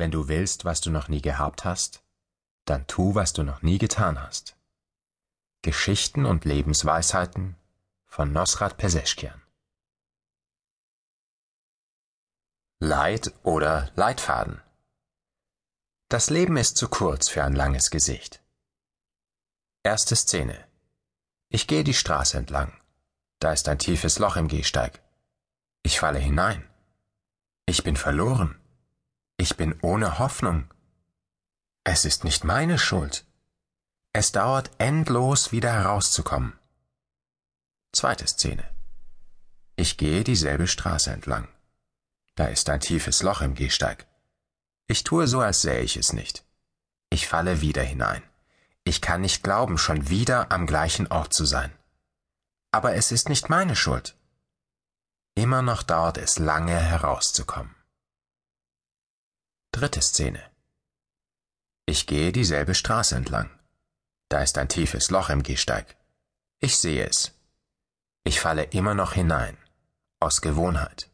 Wenn du willst, was du noch nie gehabt hast, dann tu, was du noch nie getan hast. Geschichten und Lebensweisheiten von Nosrat Peseschkian Leid oder Leitfaden Das Leben ist zu kurz für ein langes Gesicht. Erste Szene. Ich gehe die Straße entlang. Da ist ein tiefes Loch im Gehsteig. Ich falle hinein. Ich bin verloren. Ich bin ohne Hoffnung. Es ist nicht meine Schuld. Es dauert endlos, wieder herauszukommen. Zweite Szene. Ich gehe dieselbe Straße entlang. Da ist ein tiefes Loch im Gehsteig. Ich tue so, als sähe ich es nicht. Ich falle wieder hinein. Ich kann nicht glauben, schon wieder am gleichen Ort zu sein. Aber es ist nicht meine Schuld. Immer noch dauert es lange herauszukommen. Dritte Szene. Ich gehe dieselbe Straße entlang. Da ist ein tiefes Loch im Gehsteig. Ich sehe es. Ich falle immer noch hinein, aus Gewohnheit.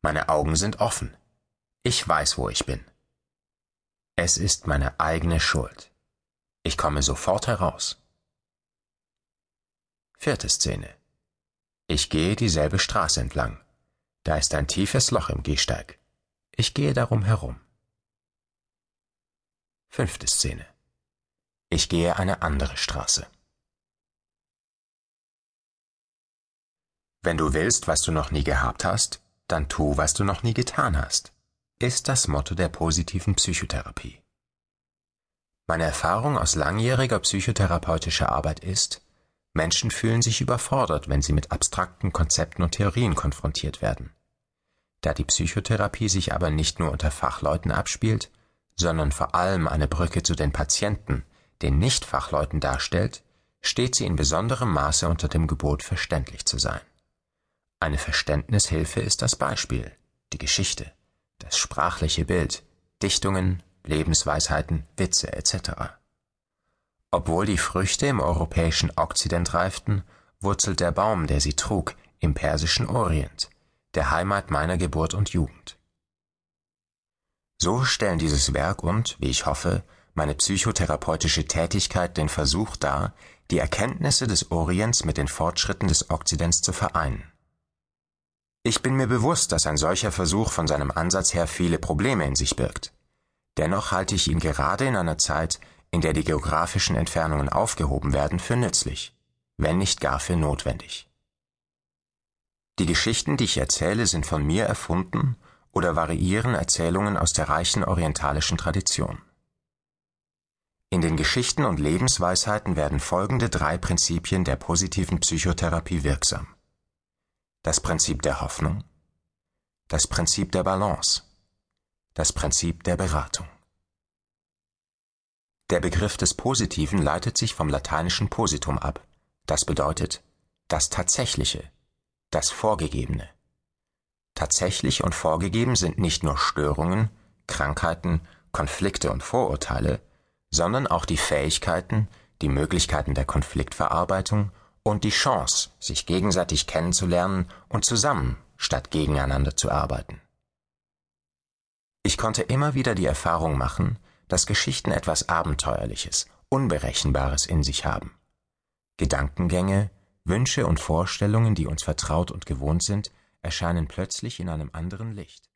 Meine Augen sind offen. Ich weiß, wo ich bin. Es ist meine eigene Schuld. Ich komme sofort heraus. Vierte Szene. Ich gehe dieselbe Straße entlang. Da ist ein tiefes Loch im Gehsteig. Ich gehe darum herum. Fünfte Szene. Ich gehe eine andere Straße. Wenn du willst, was du noch nie gehabt hast, dann tu, was du noch nie getan hast, ist das Motto der positiven Psychotherapie. Meine Erfahrung aus langjähriger psychotherapeutischer Arbeit ist, Menschen fühlen sich überfordert, wenn sie mit abstrakten Konzepten und Theorien konfrontiert werden. Da die Psychotherapie sich aber nicht nur unter Fachleuten abspielt, sondern vor allem eine Brücke zu den Patienten, den Nichtfachleuten darstellt, steht sie in besonderem Maße unter dem Gebot, verständlich zu sein. Eine Verständnishilfe ist das Beispiel, die Geschichte, das sprachliche Bild, Dichtungen, Lebensweisheiten, Witze etc. Obwohl die Früchte im europäischen Okzident reiften, wurzelt der Baum, der sie trug, im persischen Orient, der Heimat meiner Geburt und Jugend. So stellen dieses Werk und, wie ich hoffe, meine psychotherapeutische Tätigkeit den Versuch dar, die Erkenntnisse des Orients mit den Fortschritten des Okzidents zu vereinen. Ich bin mir bewusst, dass ein solcher Versuch von seinem Ansatz her viele Probleme in sich birgt. Dennoch halte ich ihn gerade in einer Zeit, in der die geografischen Entfernungen aufgehoben werden, für nützlich, wenn nicht gar für notwendig. Die Geschichten, die ich erzähle, sind von mir erfunden oder variieren Erzählungen aus der reichen orientalischen Tradition. In den Geschichten und Lebensweisheiten werden folgende drei Prinzipien der positiven Psychotherapie wirksam. Das Prinzip der Hoffnung, das Prinzip der Balance, das Prinzip der Beratung. Der Begriff des Positiven leitet sich vom lateinischen Positum ab, das bedeutet das Tatsächliche, das Vorgegebene. Tatsächlich und vorgegeben sind nicht nur Störungen, Krankheiten, Konflikte und Vorurteile, sondern auch die Fähigkeiten, die Möglichkeiten der Konfliktverarbeitung und die Chance, sich gegenseitig kennenzulernen und zusammen statt gegeneinander zu arbeiten. Ich konnte immer wieder die Erfahrung machen, dass Geschichten etwas Abenteuerliches, Unberechenbares in sich haben. Gedankengänge, Wünsche und Vorstellungen, die uns vertraut und gewohnt sind, erscheinen plötzlich in einem anderen Licht.